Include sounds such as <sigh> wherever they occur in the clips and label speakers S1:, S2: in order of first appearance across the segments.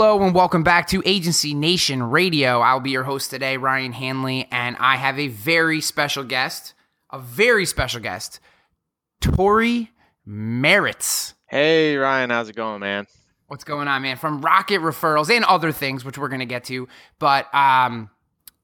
S1: Hello, and welcome back to Agency Nation Radio. I'll be your host today, Ryan Hanley, and I have a very special guest, a very special guest, Tori Meritz.
S2: Hey, Ryan, how's it going, man?
S1: What's going on, man? From Rocket Referrals and other things, which we're going to get to. But um,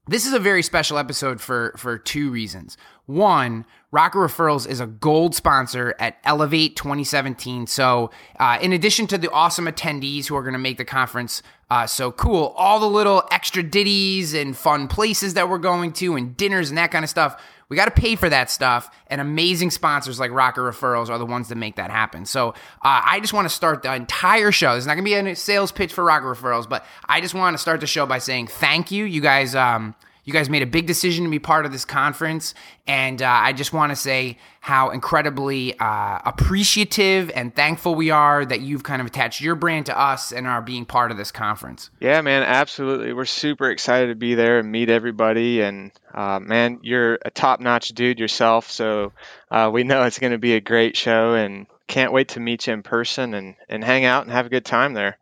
S1: this is a very special episode for for two reasons. One, Rocket Referrals is a gold sponsor at Elevate 2017. So, uh, in addition to the awesome attendees who are going to make the conference uh, so cool, all the little extra ditties and fun places that we're going to, and dinners and that kind of stuff, we got to pay for that stuff. And amazing sponsors like Rocket Referrals are the ones that make that happen. So, uh, I just want to start the entire show. There's not going to be a sales pitch for Rocket Referrals, but I just want to start the show by saying thank you. You guys, um, you guys made a big decision to be part of this conference, and uh, I just want to say how incredibly uh, appreciative and thankful we are that you've kind of attached your brand to us and are being part of this conference.
S2: Yeah, man, absolutely. We're super excited to be there and meet everybody. And uh, man, you're a top-notch dude yourself, so uh, we know it's going to be a great show, and can't wait to meet you in person and and hang out and have a good time there.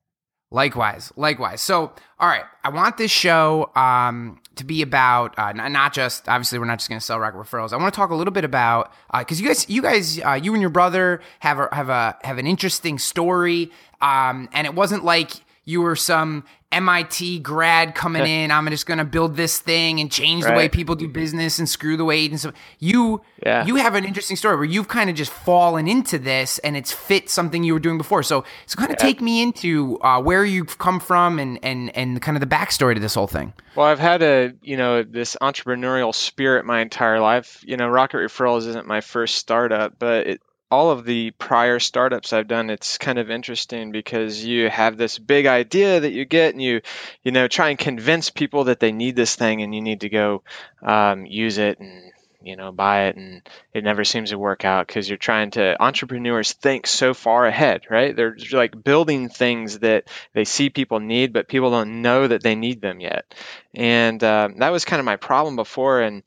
S1: Likewise, likewise. So, all right, I want this show um, to be about uh, not just obviously we're not just going to sell rocket referrals. I want to talk a little bit about because uh, you guys, you guys, uh, you and your brother have a, have a have an interesting story, um, and it wasn't like you were some MIT grad coming in. I'm just going to build this thing and change right. the way people do business and screw the way agents. You, yeah. you have an interesting story where you've kind of just fallen into this and it's fit something you were doing before. So, so kind of yeah. take me into uh, where you've come from and and and kind of the backstory to this whole thing.
S2: Well, I've had a you know this entrepreneurial spirit my entire life. You know, Rocket Referrals isn't my first startup, but it all of the prior startups I've done, it's kind of interesting because you have this big idea that you get, and you, you know, try and convince people that they need this thing, and you need to go um, use it and you know buy it, and it never seems to work out because you're trying to. Entrepreneurs think so far ahead, right? They're like building things that they see people need, but people don't know that they need them yet, and um, that was kind of my problem before, and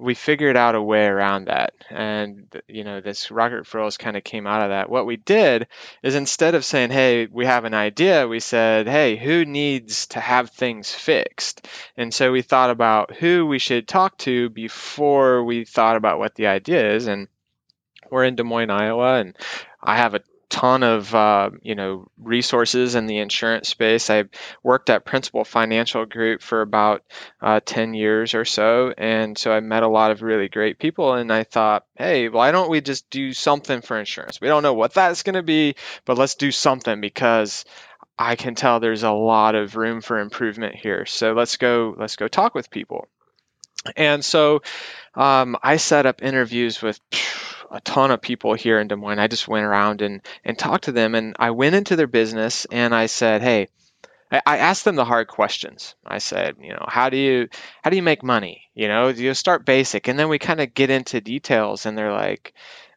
S2: we figured out a way around that. And, you know, this rocket referrals kind of came out of that. What we did is instead of saying, hey, we have an idea, we said, hey, who needs to have things fixed? And so we thought about who we should talk to before we thought about what the idea is. And we're in Des Moines, Iowa, and I have a ton of uh, you know resources in the insurance space. I worked at Principal Financial Group for about uh, ten years or so, and so I met a lot of really great people. And I thought, hey, why don't we just do something for insurance? We don't know what that's going to be, but let's do something because I can tell there's a lot of room for improvement here. So let's go let's go talk with people. And so um, I set up interviews with a ton of people here in Des Moines. I just went around and, and talked to them, and I went into their business and I said, hey, I asked them the hard questions. I said, you know, how do you how do you make money? You know, you start basic, and then we kind of get into details, and they're like,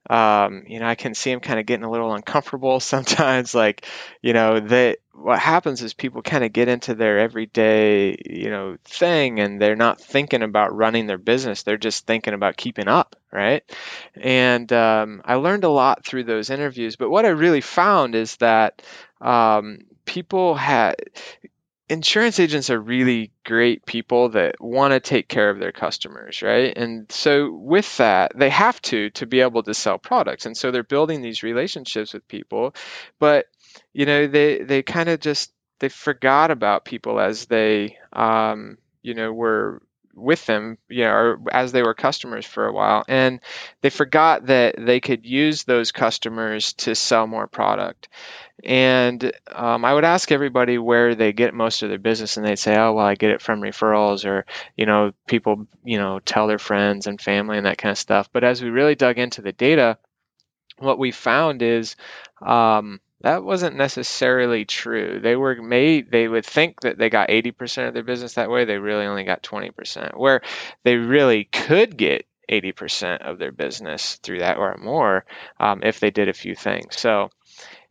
S2: um, you know, I can see them kind of getting a little uncomfortable <laughs> sometimes. Like, you know, that what happens is people kind of get into their everyday, you know, thing and they're not thinking about running their business. They're just thinking about keeping up, right? And um, I learned a lot through those interviews. But what I really found is that um, people had insurance agents are really great people that want to take care of their customers, right? And so with that, they have to to be able to sell products. And so they're building these relationships with people, but you know, they they kind of just they forgot about people as they um, you know, were with them, you know, or as they were customers for a while, and they forgot that they could use those customers to sell more product. And um, I would ask everybody where they get most of their business, and they'd say, "Oh, well, I get it from referrals, or you know, people, you know, tell their friends and family and that kind of stuff." But as we really dug into the data, what we found is um, that wasn't necessarily true. They were made, they would think that they got 80% of their business that way. They really only got 20%, where they really could get 80% of their business through that or more um, if they did a few things. So,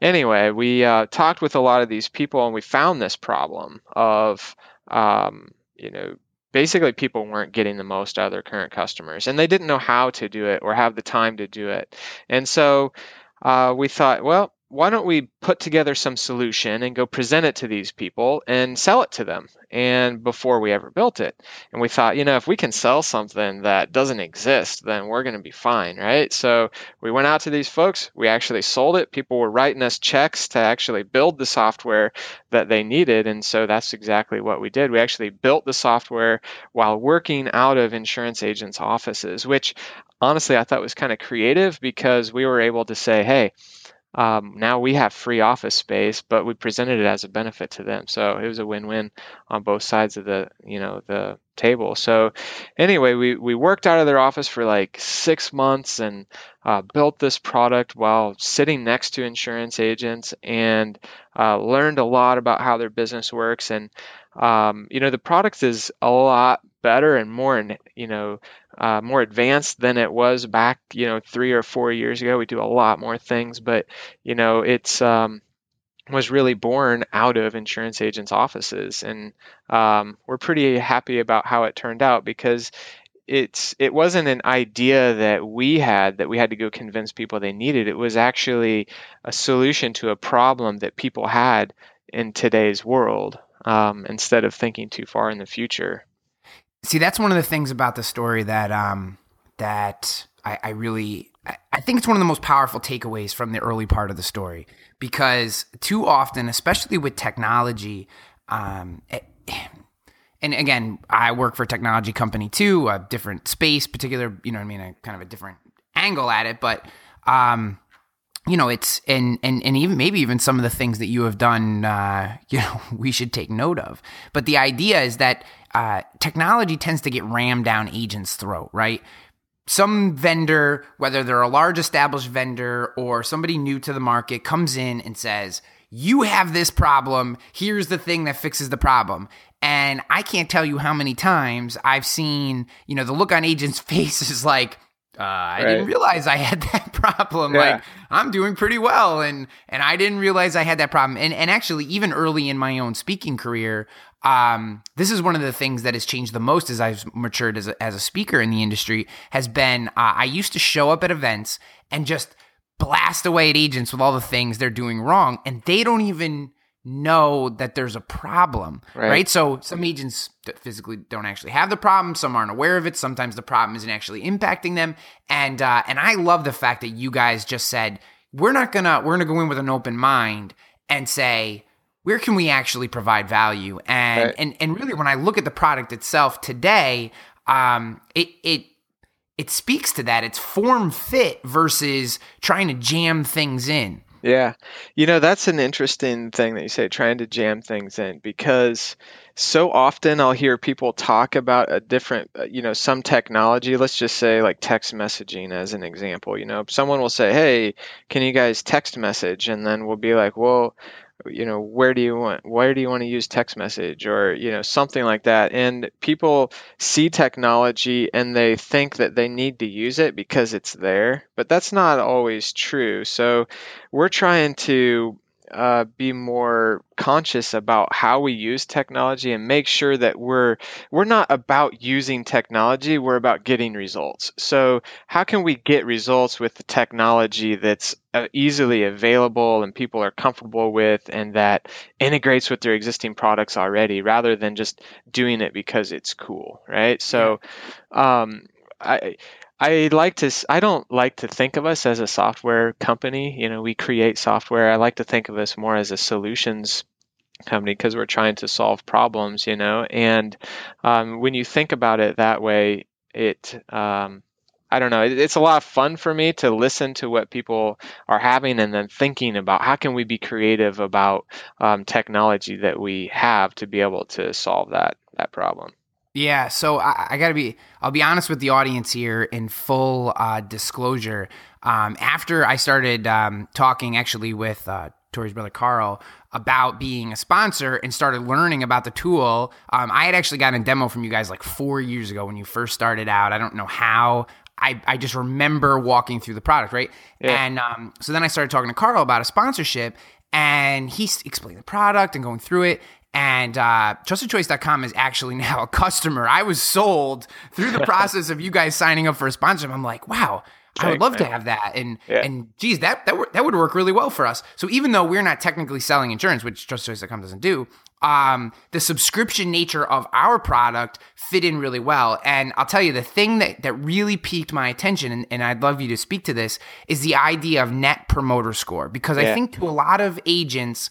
S2: anyway, we uh, talked with a lot of these people and we found this problem of, um, you know, basically people weren't getting the most out of their current customers and they didn't know how to do it or have the time to do it. And so uh, we thought, well, why don't we put together some solution and go present it to these people and sell it to them? And before we ever built it. And we thought, you know, if we can sell something that doesn't exist, then we're going to be fine, right? So we went out to these folks, we actually sold it. People were writing us checks to actually build the software that they needed. And so that's exactly what we did. We actually built the software while working out of insurance agents' offices, which honestly I thought was kind of creative because we were able to say, hey, um, now we have free office space, but we presented it as a benefit to them. So it was a win-win on both sides of the you know the table. So anyway, we we worked out of their office for like six months and uh, built this product while sitting next to insurance agents and uh, learned a lot about how their business works. And um, you know the product is a lot better and more you know uh, more advanced than it was back, you know, three or four years ago. We do a lot more things, but you know, it's um, was really born out of insurance agents' offices, and um, we're pretty happy about how it turned out because it's it wasn't an idea that we had that we had to go convince people they needed. It was actually a solution to a problem that people had in today's world um, instead of thinking too far in the future.
S1: See, that's one of the things about the story that um, that I, I really I, think it's one of the most powerful takeaways from the early part of the story because too often, especially with technology, um, it, and again, I work for a technology company too, a different space, particular, you know what I mean, a kind of a different angle at it, but um, you know, it's and and and even maybe even some of the things that you have done, uh, <laughs> you know, we should take note of. But the idea is that uh, technology tends to get rammed down agents' throat, right? Some vendor, whether they're a large established vendor or somebody new to the market, comes in and says, You have this problem. Here's the thing that fixes the problem. And I can't tell you how many times I've seen, you know, the look on agents' <laughs> faces like, uh, I right. didn't realize I had <laughs> that problem. Yeah. Like I'm doing pretty well, and and I didn't realize I had that problem. And and actually, even early in my own speaking career, um, this is one of the things that has changed the most as I've matured as a, as a speaker in the industry. Has been uh, I used to show up at events and just blast away at agents with all the things they're doing wrong, and they don't even know that there's a problem, right. right. So some agents physically don't actually have the problem. Some aren't aware of it. Sometimes the problem isn't actually impacting them. And uh, and I love the fact that you guys just said we're not gonna we're gonna go in with an open mind and say where can we actually provide value and right. and and really when I look at the product itself today, um, it it it speaks to that. It's form fit versus trying to jam things in.
S2: Yeah. You know, that's an interesting thing that you say, trying to jam things in, because so often I'll hear people talk about a different, uh, you know, some technology. Let's just say like text messaging as an example. You know, someone will say, Hey, can you guys text message? And then we'll be like, Well, you know where do you want where do you want to use text message or you know something like that? And people see technology and they think that they need to use it because it's there but that's not always true. So we're trying to uh, be more conscious about how we use technology and make sure that we're we're not about using technology we're about getting results. So how can we get results with the technology that's uh, easily available and people are comfortable with and that integrates with their existing products already rather than just doing it because it's cool right? So um, I I like to I don't like to think of us as a software company. You know, we create software. I like to think of us more as a solutions company because we're trying to solve problems. You know, and um, when you think about it that way, it um, I don't know. It's a lot of fun for me to listen to what people are having and then thinking about how can we be creative about um, technology that we have to be able to solve that that problem.
S1: Yeah, so I, I got to be, I'll be honest with the audience here in full uh, disclosure. Um, after I started um, talking actually with uh, Tori's brother Carl about being a sponsor and started learning about the tool, um, I had actually gotten a demo from you guys like four years ago when you first started out. I don't know how. I, I just remember walking through the product, right? Yeah. And um, so then I started talking to Carl about a sponsorship, and he explained the product and going through it And uh, trustedchoice.com is actually <laughs> now a customer. I was sold through the <laughs> process of you guys signing up for a sponsorship. I'm like, wow, I would love to have that. And yeah. and geez, that that, that would work really well for us. So even though we're not technically selling insurance, which trustedchoice.com doesn't do, um, the subscription nature of our product fit in really well. And I'll tell you, the thing that, that really piqued my attention, and, and I'd love you to speak to this, is the idea of net promoter score. Because yeah. I think to a lot of agents,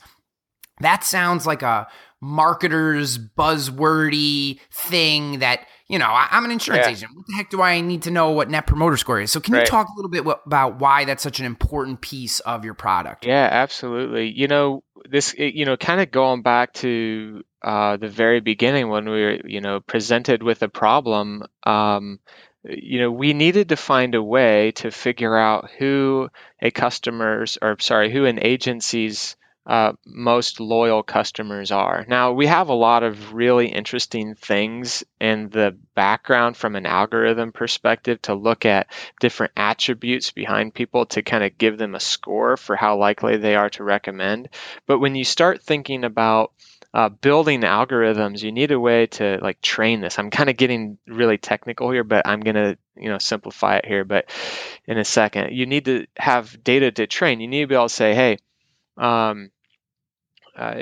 S1: that sounds like a marketer's buzzwordy thing that you know I, am an insurance yeah. agent what the heck do i need to know what net promoter score is so can right. you talk a little bit about why that's such an important piece of your product
S2: yeah absolutely you know this you know kind of going back to uh, the very beginning when we were you know presented with a problem um, you know we needed to find a way to figure out who a customer's or sorry who an agency's uh, most loyal customers are. Now, we have a lot of really interesting things in the background from an algorithm perspective to look at different attributes behind people to kind of give them a score for how likely they are to recommend. But when you start thinking about uh, building algorithms, you need a way to like train this. I'm kind of getting really technical here, but I'm gonna you know simplify it here. But in a second, you need to have data to train. You need to be able to say, hey, um, uh,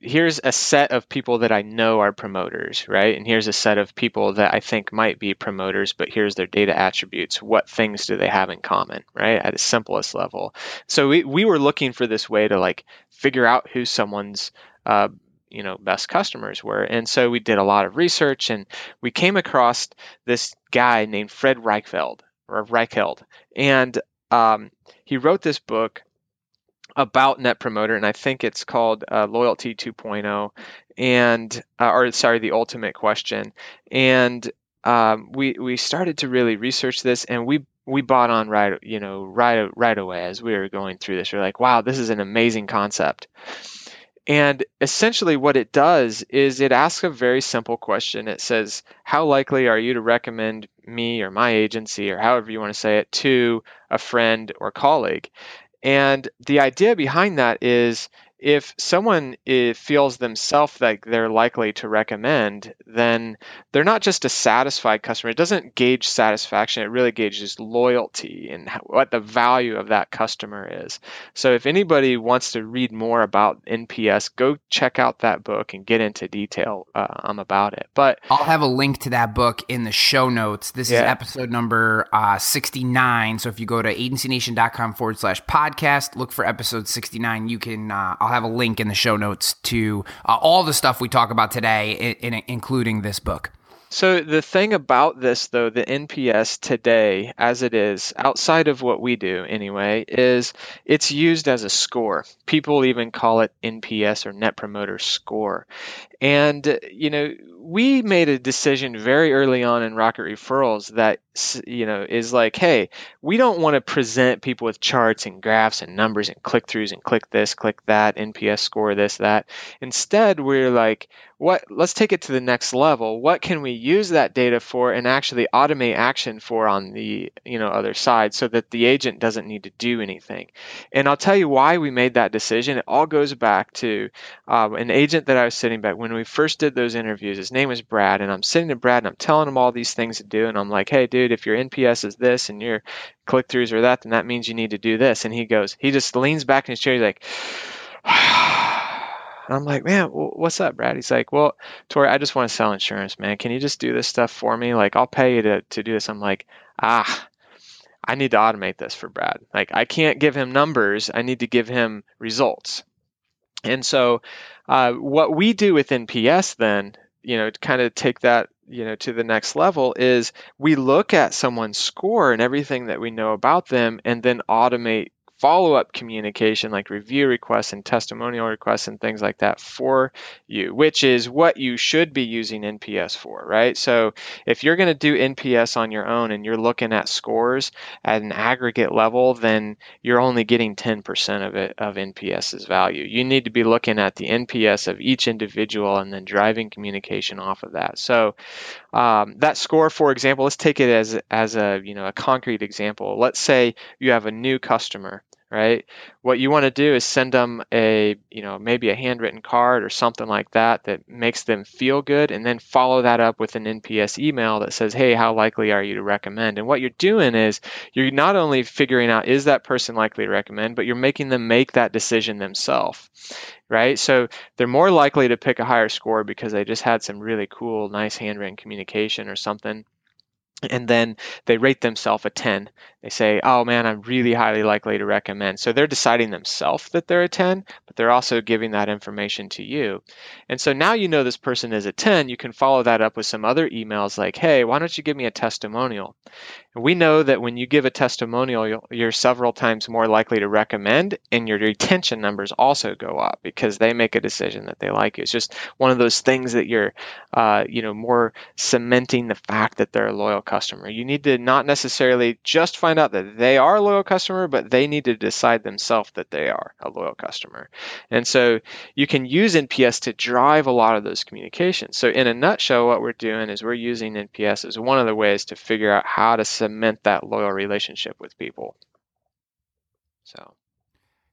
S2: here's a set of people that I know are promoters, right? And here's a set of people that I think might be promoters, but here's their data attributes. What things do they have in common, right? At the simplest level. So we, we were looking for this way to like figure out who someone's, uh, you know, best customers were. And so we did a lot of research and we came across this guy named Fred Reichfeld or Reichheld. And um, he wrote this book about Net Promoter, and I think it's called uh, Loyalty 2.0, and uh, or sorry, the Ultimate Question. And um, we we started to really research this, and we we bought on right you know right right away as we were going through this. We're like, wow, this is an amazing concept. And essentially, what it does is it asks a very simple question. It says, How likely are you to recommend me or my agency, or however you want to say it, to a friend or colleague? And the idea behind that is if someone feels themselves like they're likely to recommend, then they're not just a satisfied customer. It doesn't gauge satisfaction, it really gauges loyalty and what the value of that customer is. So, if anybody wants to read more about NPS, go check out that book and get into detail uh, um, about it. But
S1: I'll have a link to that book in the show notes. This yeah. is episode number uh, 69. So, if you go to agencynation.com forward slash podcast, look for episode 69, you can, uh, I'll have a link in the show notes to uh, all the stuff we talk about today, in, in, including this book.
S2: So the thing about this though, the NPS today as it is, outside of what we do anyway, is it's used as a score. People even call it NPS or net promoter score. And you know, we made a decision very early on in Rocket Referrals that you know is like, hey, we don't want to present people with charts and graphs and numbers and click throughs and click this, click that, NPS score this, that. Instead, we're like, what let's take it to the next level. What can we use that data for and actually automate action for on the you know other side so that the agent doesn't need to do anything? And i'll tell you why we made that decision. It all goes back to uh, an agent that i was sitting back when we first did those interviews his name was brad and i'm sitting to brad and i'm telling him all these things to do and i'm like hey dude if your nps is this and your click-throughs are that then that means you need to do this and he goes he just leans back in his chair he's like <sighs> and I'm like, man, what's up, Brad? He's like, well, Tori, I just want to sell insurance, man. Can you just do this stuff for me? Like, I'll pay you to, to do this. I'm like, ah, I need to automate this for Brad. Like, I can't give him numbers. I need to give him results. And so, uh, what we do with NPS then, you know, to kind of take that you know to the next level is we look at someone's score and everything that we know about them and then automate follow up communication like review requests and testimonial requests and things like that for you, which is what you should be using NPS for, right? So if you're going to do NPS on your own and you're looking at scores at an aggregate level, then you're only getting 10% of it of NPS's value. You need to be looking at the NPS of each individual and then driving communication off of that. So um, that score, for example, let's take it as as a you know a concrete example. Let's say you have a new customer right? What you want to do is send them a, you know, maybe a handwritten card or something like that that makes them feel good and then follow that up with an NPS email that says, "Hey, how likely are you to recommend?" And what you're doing is you're not only figuring out is that person likely to recommend, but you're making them make that decision themselves. Right? So they're more likely to pick a higher score because they just had some really cool, nice handwritten communication or something and then they rate themselves a 10 they say oh man i'm really highly likely to recommend. So they're deciding themselves that they're a 10 but they're also giving that information to you. And so now you know this person is a 10 you can follow that up with some other emails like hey why don't you give me a testimonial we know that when you give a testimonial you're several times more likely to recommend and your retention numbers also go up because they make a decision that they like you it's just one of those things that you're uh, you know more cementing the fact that they're a loyal customer. You need to not necessarily just find out that they are a loyal customer, but they need to decide themselves that they are a loyal customer. And so you can use NPS to drive a lot of those communications. So in a nutshell, what we're doing is we're using NPS as one of the ways to figure out how to cement that loyal relationship with people. So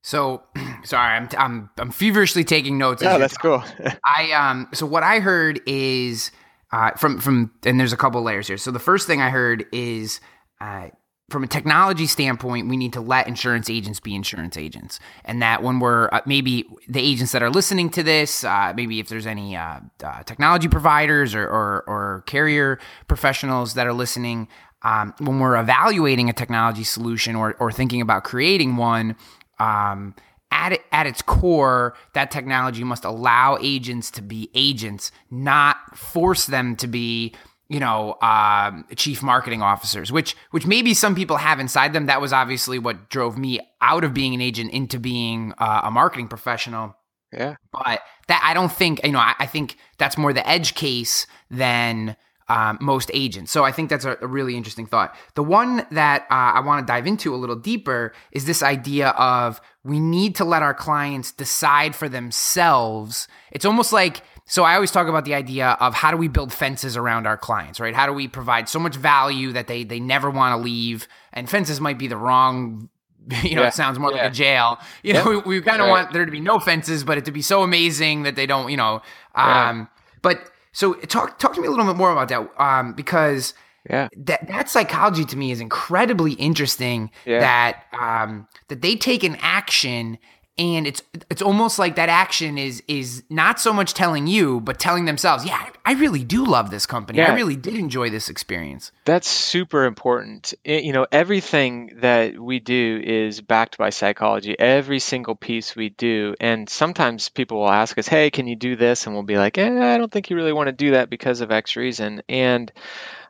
S1: so <clears throat> sorry, I'm I'm I'm feverishly taking notes.
S2: Yeah, that's cool.
S1: I um so what I heard is uh, from from and there's a couple layers here. So the first thing I heard is uh, from a technology standpoint, we need to let insurance agents be insurance agents, and that when we're uh, maybe the agents that are listening to this, uh, maybe if there's any uh, uh, technology providers or, or, or carrier professionals that are listening, um, when we're evaluating a technology solution or or thinking about creating one. Um, at, it, at its core, that technology must allow agents to be agents, not force them to be, you know, um, chief marketing officers. Which, which maybe some people have inside them. That was obviously what drove me out of being an agent into being uh, a marketing professional.
S2: Yeah.
S1: But that I don't think you know. I, I think that's more the edge case than um, most agents. So I think that's a, a, really interesting thought. The one that uh, I want to dive into a little deeper is this idea of we need to let our clients decide for themselves. It's almost like so I always talk about the idea of how do we build fences around our clients, right? How do we provide so much value that they they never want to leave? And fences might be the wrong <laughs> you know, yeah. it sounds more yeah. like a jail. You know, we, we kind of right. want there to be no fences, but it to be so amazing that they don't, you know. Um. But so talk talk to me a little bit more about that, um, because
S2: yeah,
S1: that that psychology to me is incredibly interesting. Yeah. That um, that they take an action and it's it's almost like that action is is not so much telling you but telling themselves yeah i really do love this company. Yeah. i really did enjoy this experience.
S2: That's super important. It, you know everything that we do is backed by psychology. Every single piece we do. And sometimes people will ask us hey can you do this? And we'll be like eh, i don't think you really want to do that because of x reason. And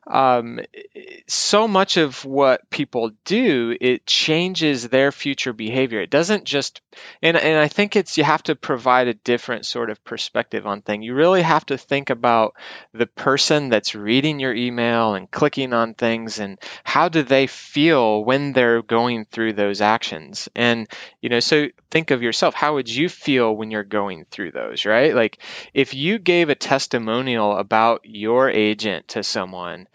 S2: um, so much of what people do it changes their future behavior. It doesn't just and, and i think it's you have to provide a different sort of perspective on thing. You really have to think about the person that's reading your email and clicking on things and how do they feel when they're going through those actions. And you know so think of yourself. How would you feel when you're going through those right? Like if you gave a testimonial about your agent to someone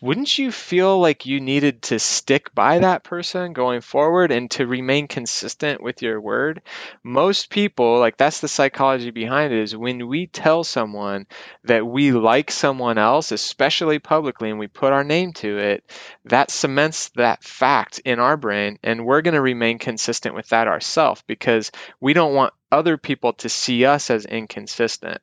S2: wouldn't you feel like you needed to stick by that person going forward and to remain consistent with your word? Most people, like that's the psychology behind it, is when we tell someone that we like someone else, especially publicly, and we put our name to it, that cements that fact in our brain, and we're going to remain consistent with that ourselves because we don't want other people to see us as inconsistent.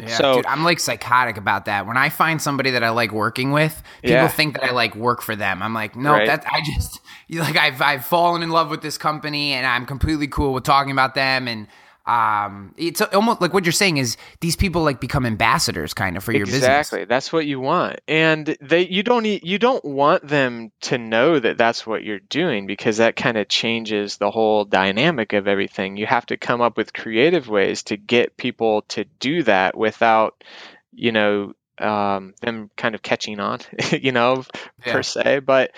S1: Yeah, so dude, I'm like psychotic about that. When I find somebody that I like working with, people yeah. think that I like work for them. I'm like, no, right. that I just <laughs> like I've I've fallen in love with this company and I'm completely cool with talking about them and um it's almost like what you're saying is these people like become ambassadors kind of for your
S2: exactly.
S1: business.
S2: Exactly. That's what you want. And they you don't you don't want them to know that that's what you're doing because that kind of changes the whole dynamic of everything. You have to come up with creative ways to get people to do that without you know um, them kind of catching on, <laughs> you know, yeah. per se. But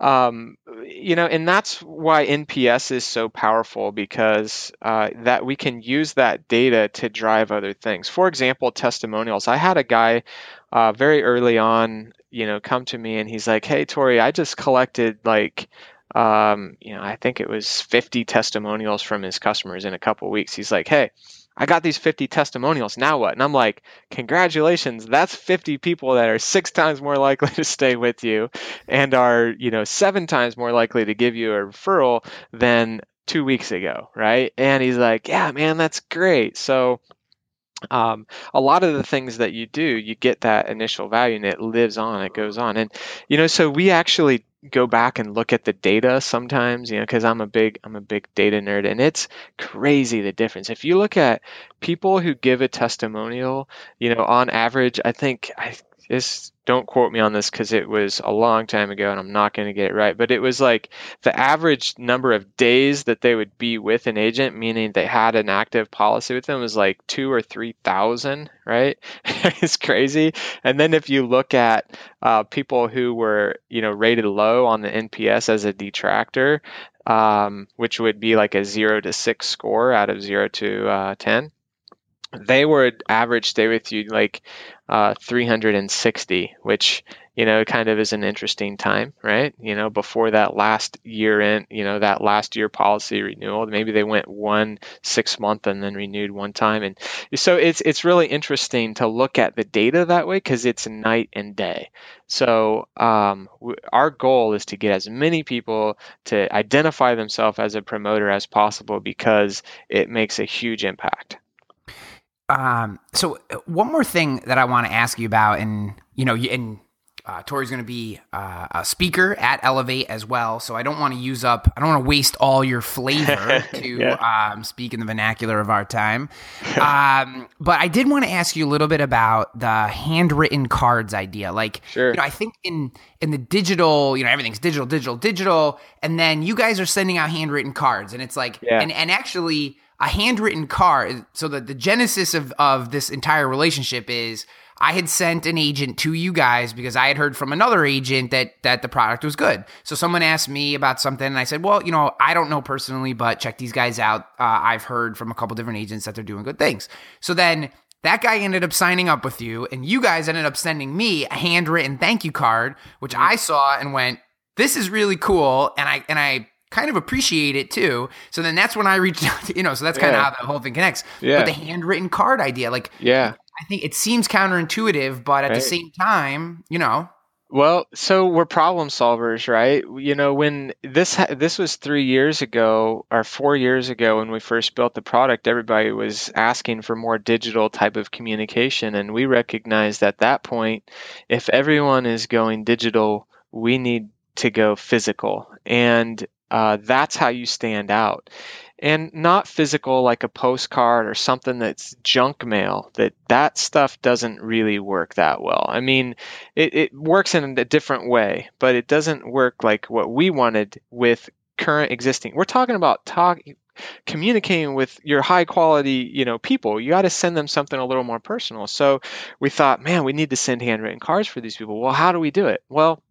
S2: um, you know, and that's why NPS is so powerful because uh, that we can use that data to drive other things. For example, testimonials. I had a guy uh, very early on, you know, come to me and he's like, "Hey, Tori, I just collected like." um, you know, I think it was 50 testimonials from his customers in a couple weeks. He's like, hey, I got these 50 testimonials. Now what? And I'm like, congratulations. That's 50 people that are six times more likely <laughs> to stay with you and are, you know, seven times more likely to give you a referral than two weeks ago. Right. And he's like, yeah, man, that's great. So, um, a lot of the things that you do, you get that initial value and it lives on, it goes on. And, you know, so we actually go back and look at the data sometimes, you know, because I'm a big I'm a big data nerd, and it's crazy the difference. If you look at people who give a testimonial, you know, on average, I think I this don't quote me on this because it was a long time ago and I'm not going to get it right, but it was like the average number of days that they would be with an agent, meaning they had an active policy with them, was like two or three thousand, right? <laughs> it's crazy. And then if you look at uh, people who were, you know, rated low on the NPS as a detractor, um, which would be like a zero to six score out of zero to uh, ten they would average stay with you like uh, 360, which you know kind of is an interesting time, right? You know, before that last year in, you know, that last year policy renewal, maybe they went one six month and then renewed one time, and so it's it's really interesting to look at the data that way because it's night and day. So um, w- our goal is to get as many people to identify themselves as a promoter as possible because it makes a huge impact.
S1: Um, so uh, one more thing that I want to ask you about, and you know, and uh, Tori's going to be uh, a speaker at Elevate as well. So I don't want to use up, I don't want to waste all your flavor <laughs> to yeah. um, speak in the vernacular of our time. <laughs> Um, but I did want to ask you a little bit about the handwritten cards idea. Like,
S2: sure.
S1: you know, I think in in the digital, you know, everything's digital, digital, digital, and then you guys are sending out handwritten cards, and it's like,
S2: yeah.
S1: and and actually a handwritten card. So that the genesis of, of this entire relationship is I had sent an agent to you guys because I had heard from another agent that that the product was good. So someone asked me about something, and I said, "Well, you know, I don't know personally, but check these guys out. Uh, I've heard from a couple different agents that they're doing good things." So then that guy ended up signing up with you, and you guys ended up sending me a handwritten thank you card, which mm-hmm. I saw and went, "This is really cool," and I and I kind of appreciate it too. So then that's when I reached <laughs> out to, you know, so that's kind of how the whole thing connects.
S2: Yeah.
S1: But the handwritten card idea, like,
S2: yeah,
S1: I think it seems counterintuitive, but at right. the same time, you know.
S2: Well, so we're problem solvers, right? You know, when this ha- this was three years ago or four years ago when we first built the product, everybody was asking for more digital type of communication, and we recognized at that point, if everyone is going digital, we need to go physical. And uh, that's how you stand out. And not physical like a postcard or something that's junk mail that that stuff doesn't really work that well. I mean it, it works in a different way but it doesn't work like what we wanted with current existing. We're talking about talk communicating with your high quality you know people. You got to send them something a little more personal. So we thought man we need to send handwritten cards for these people. Well how do we do it? Well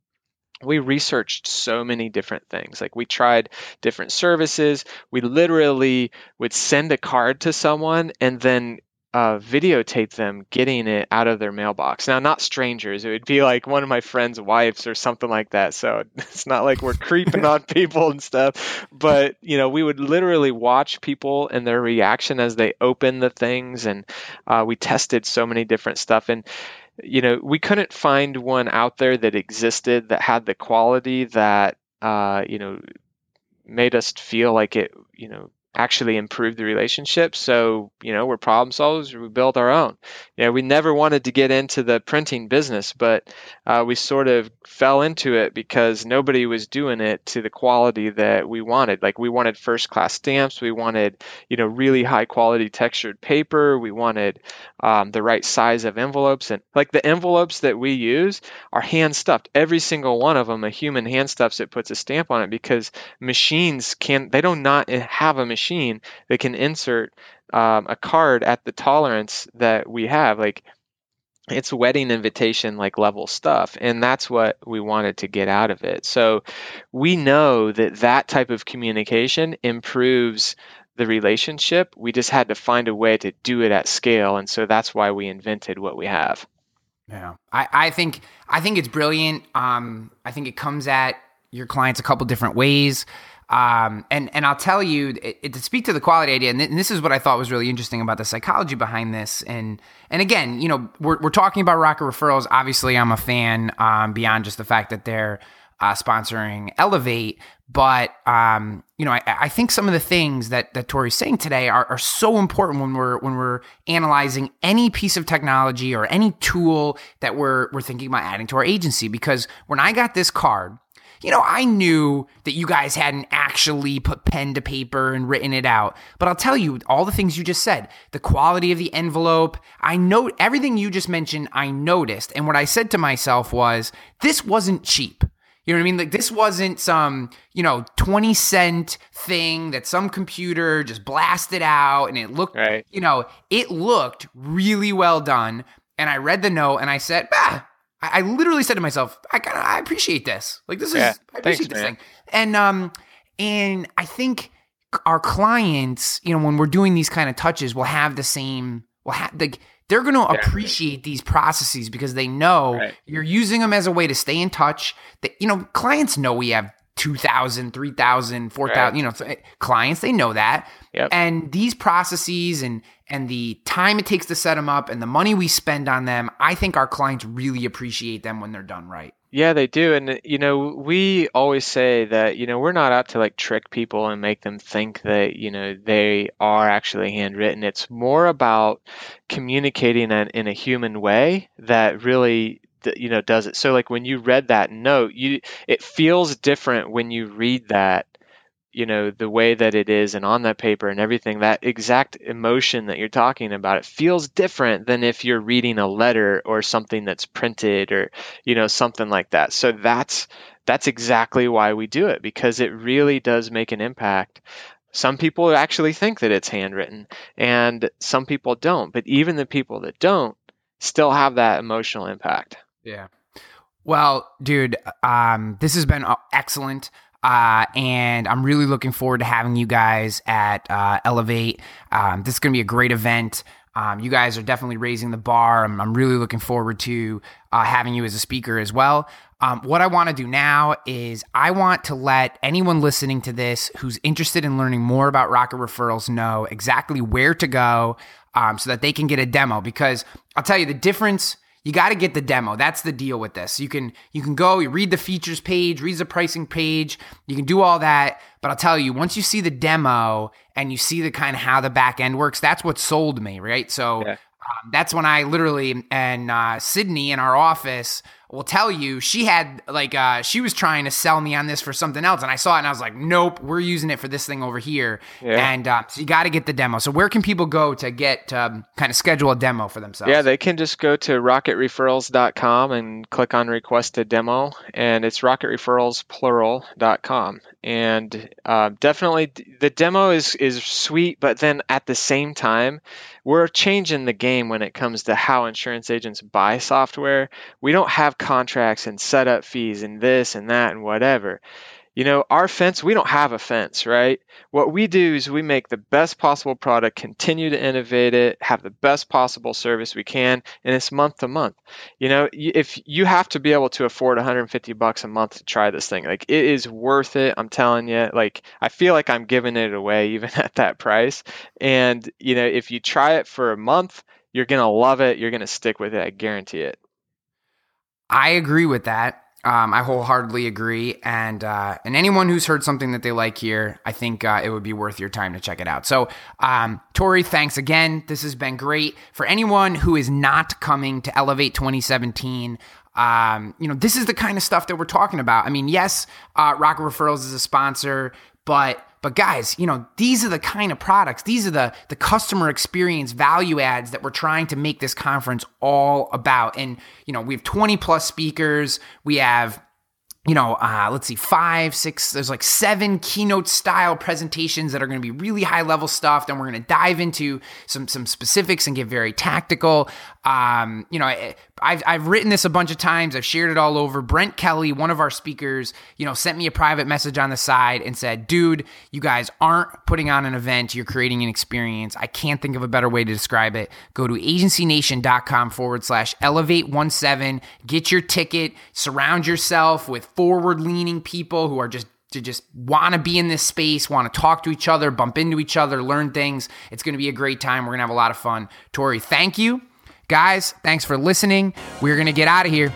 S2: we researched so many different things. Like we tried different services. We literally would send a card to someone and then uh, videotape them getting it out of their mailbox. Now, not strangers. It would be like one of my friend's wives or something like that. So <laughs> it's not like we're creeping on <laughs> people and stuff. But, you know, we would literally watch people and their reaction as they open the things. And uh, we tested so many different stuff. And you know, we couldn't find one out there that existed that had the quality that, uh, you know, made us feel like it, you know, actually improve the relationship. So, you know, we're problem solvers. We build our own. You know, we never wanted to get into the printing business, but uh, we sort of fell into it because nobody was doing it to the quality that we wanted. Like we wanted first class stamps. We wanted, you know, really high quality textured paper. We wanted um, the right size of envelopes. And like the envelopes that we use are hand stuffed. Every single one of them, a human hand stuffs it, puts a stamp on it because machines can't, they don't not have a machine machine that can insert um, a card at the tolerance that we have. Like it's wedding invitation like level stuff and that's what we wanted to get out of it so we know that that type of communication improves the relationship we just had to find a way to do it at scale and so that's why we invented what we have
S1: yeah i, I think i think it's brilliant um, i think it comes at your clients a couple different ways. Um, and and I'll tell you it, it, to speak to the quality idea, and, th- and, this is what I thought was really interesting about the psychology behind this. And and again, you know, we're we're talking about Rocket Referrals. Obviously, I'm a fan um, beyond just the fact that they're uh, sponsoring Elevate, but um, you know, I, I, think some of the things that that Tori's saying today are, are so important when we're when we're analyzing any piece of technology or any tool that we're we're thinking about adding to our agency. Because when I got this card you know, I knew that you guys hadn't actually put pen to paper and written it out. But I'll tell you all the things you just said the quality of the envelope. I know everything you just mentioned, I noticed. And what I said to myself was, this wasn't cheap. You know what I mean? Like this wasn't some, you know, 20 cent thing that some computer just blasted out and it looked, right. you know, it looked really well done. And I read the note and I said, ah, I, I literally said to myself, I kind of I appreciate this. Like this is yeah, I appreciate thanks, this man. thing. And um and I think our clients, you know, when we're doing these kind of touches, will have the same will have like they're going to yeah. appreciate these processes because they know right. you're using them as a way to stay in touch. That you know, clients know we have 2,000, 3,000, 4,000, right. you know, eh, clients, they know that. Yep. And these processes and and the time it takes to set them up and the money we spend on them, I think our clients really appreciate them when they're done right.
S2: Yeah, they do. And, you know, we always say that, you know, we're not out to like trick people and make them think that, you know, they are actually handwritten. It's more about communicating in, in a human way that really you know does it so like when you read that note you it feels different when you read that you know the way that it is and on that paper and everything that exact emotion that you're talking about it feels different than if you're reading a letter or something that's printed or you know something like that. So that's that's exactly why we do it because it really does make an impact. Some people actually think that it's handwritten and some people don't but even the people that don't still have that emotional impact.
S1: Yeah. Well dude um, this has been excellent uh, and I'm really looking forward to having you guys at uh, Elevate. Um, this is going to be a great event. Um, you guys are definitely raising the bar. I'm, I'm really looking forward to uh, having you as a speaker as well. Um, what I want to do now is I want to let anyone listening to this who's interested in learning more about Rocket Referrals know exactly where to go um, so that they can get a demo. Because I'll tell you the difference you got to get the demo. That's the deal with this. You can you can go, you read the features page, read the pricing page, you can do all that, but I'll tell you, once you see the demo and you see the kind of how the back end works, that's what sold me, right? So yeah. um, that's when I literally and uh, Sydney in our office will tell you she had like uh, she was trying to sell me on this for something else and i saw it and i was like nope we're using it for this thing over here yeah. and uh, so you got to get the demo so where can people go to get um, kind of schedule a demo for themselves
S2: yeah they can just go to rocketreferrals.com and click on request a demo and it's rocketreferralsplural.com and uh, definitely the demo is is sweet but then at the same time we're changing the game when it comes to how insurance agents buy software. We don't have contracts and setup fees and this and that and whatever. You know, our fence, we don't have a fence, right? What we do is we make the best possible product, continue to innovate it, have the best possible service we can, and it's month to month. You know, if you have to be able to afford 150 bucks a month to try this thing, like it is worth it. I'm telling you, like I feel like I'm giving it away <laughs> even at that price. And, you know, if you try it for a month, you're going to love it. You're going to stick with it. I guarantee it.
S1: I agree with that. Um, I wholeheartedly agree, and uh, and anyone who's heard something that they like here, I think uh, it would be worth your time to check it out. So, um, Tori, thanks again. This has been great for anyone who is not coming to Elevate 2017. Um, you know, this is the kind of stuff that we're talking about. I mean, yes, uh, Rocket Referrals is a sponsor, but but guys, you know, these are the kind of products, these are the the customer experience value adds that we're trying to make this conference all about. And you know, we have 20 plus speakers, we have you know, uh, let's see, five, six, there's like seven keynote style presentations that are going to be really high level stuff. Then we're going to dive into some some specifics and get very tactical. Um, you know, I've I've written this a bunch of times. I've shared it all over. Brent Kelly, one of our speakers, you know, sent me a private message on the side and said, dude, you guys aren't putting on an event. You're creating an experience. I can't think of a better way to describe it. Go to agencynation.com forward slash elevate one seven. Get your ticket. Surround yourself with forward leaning people who are just to just want to be in this space, want to talk to each other, bump into each other, learn things. It's going to be a great time. We're going to have a lot of fun. Tori, thank you. Guys, thanks for listening. We're going to get out of here.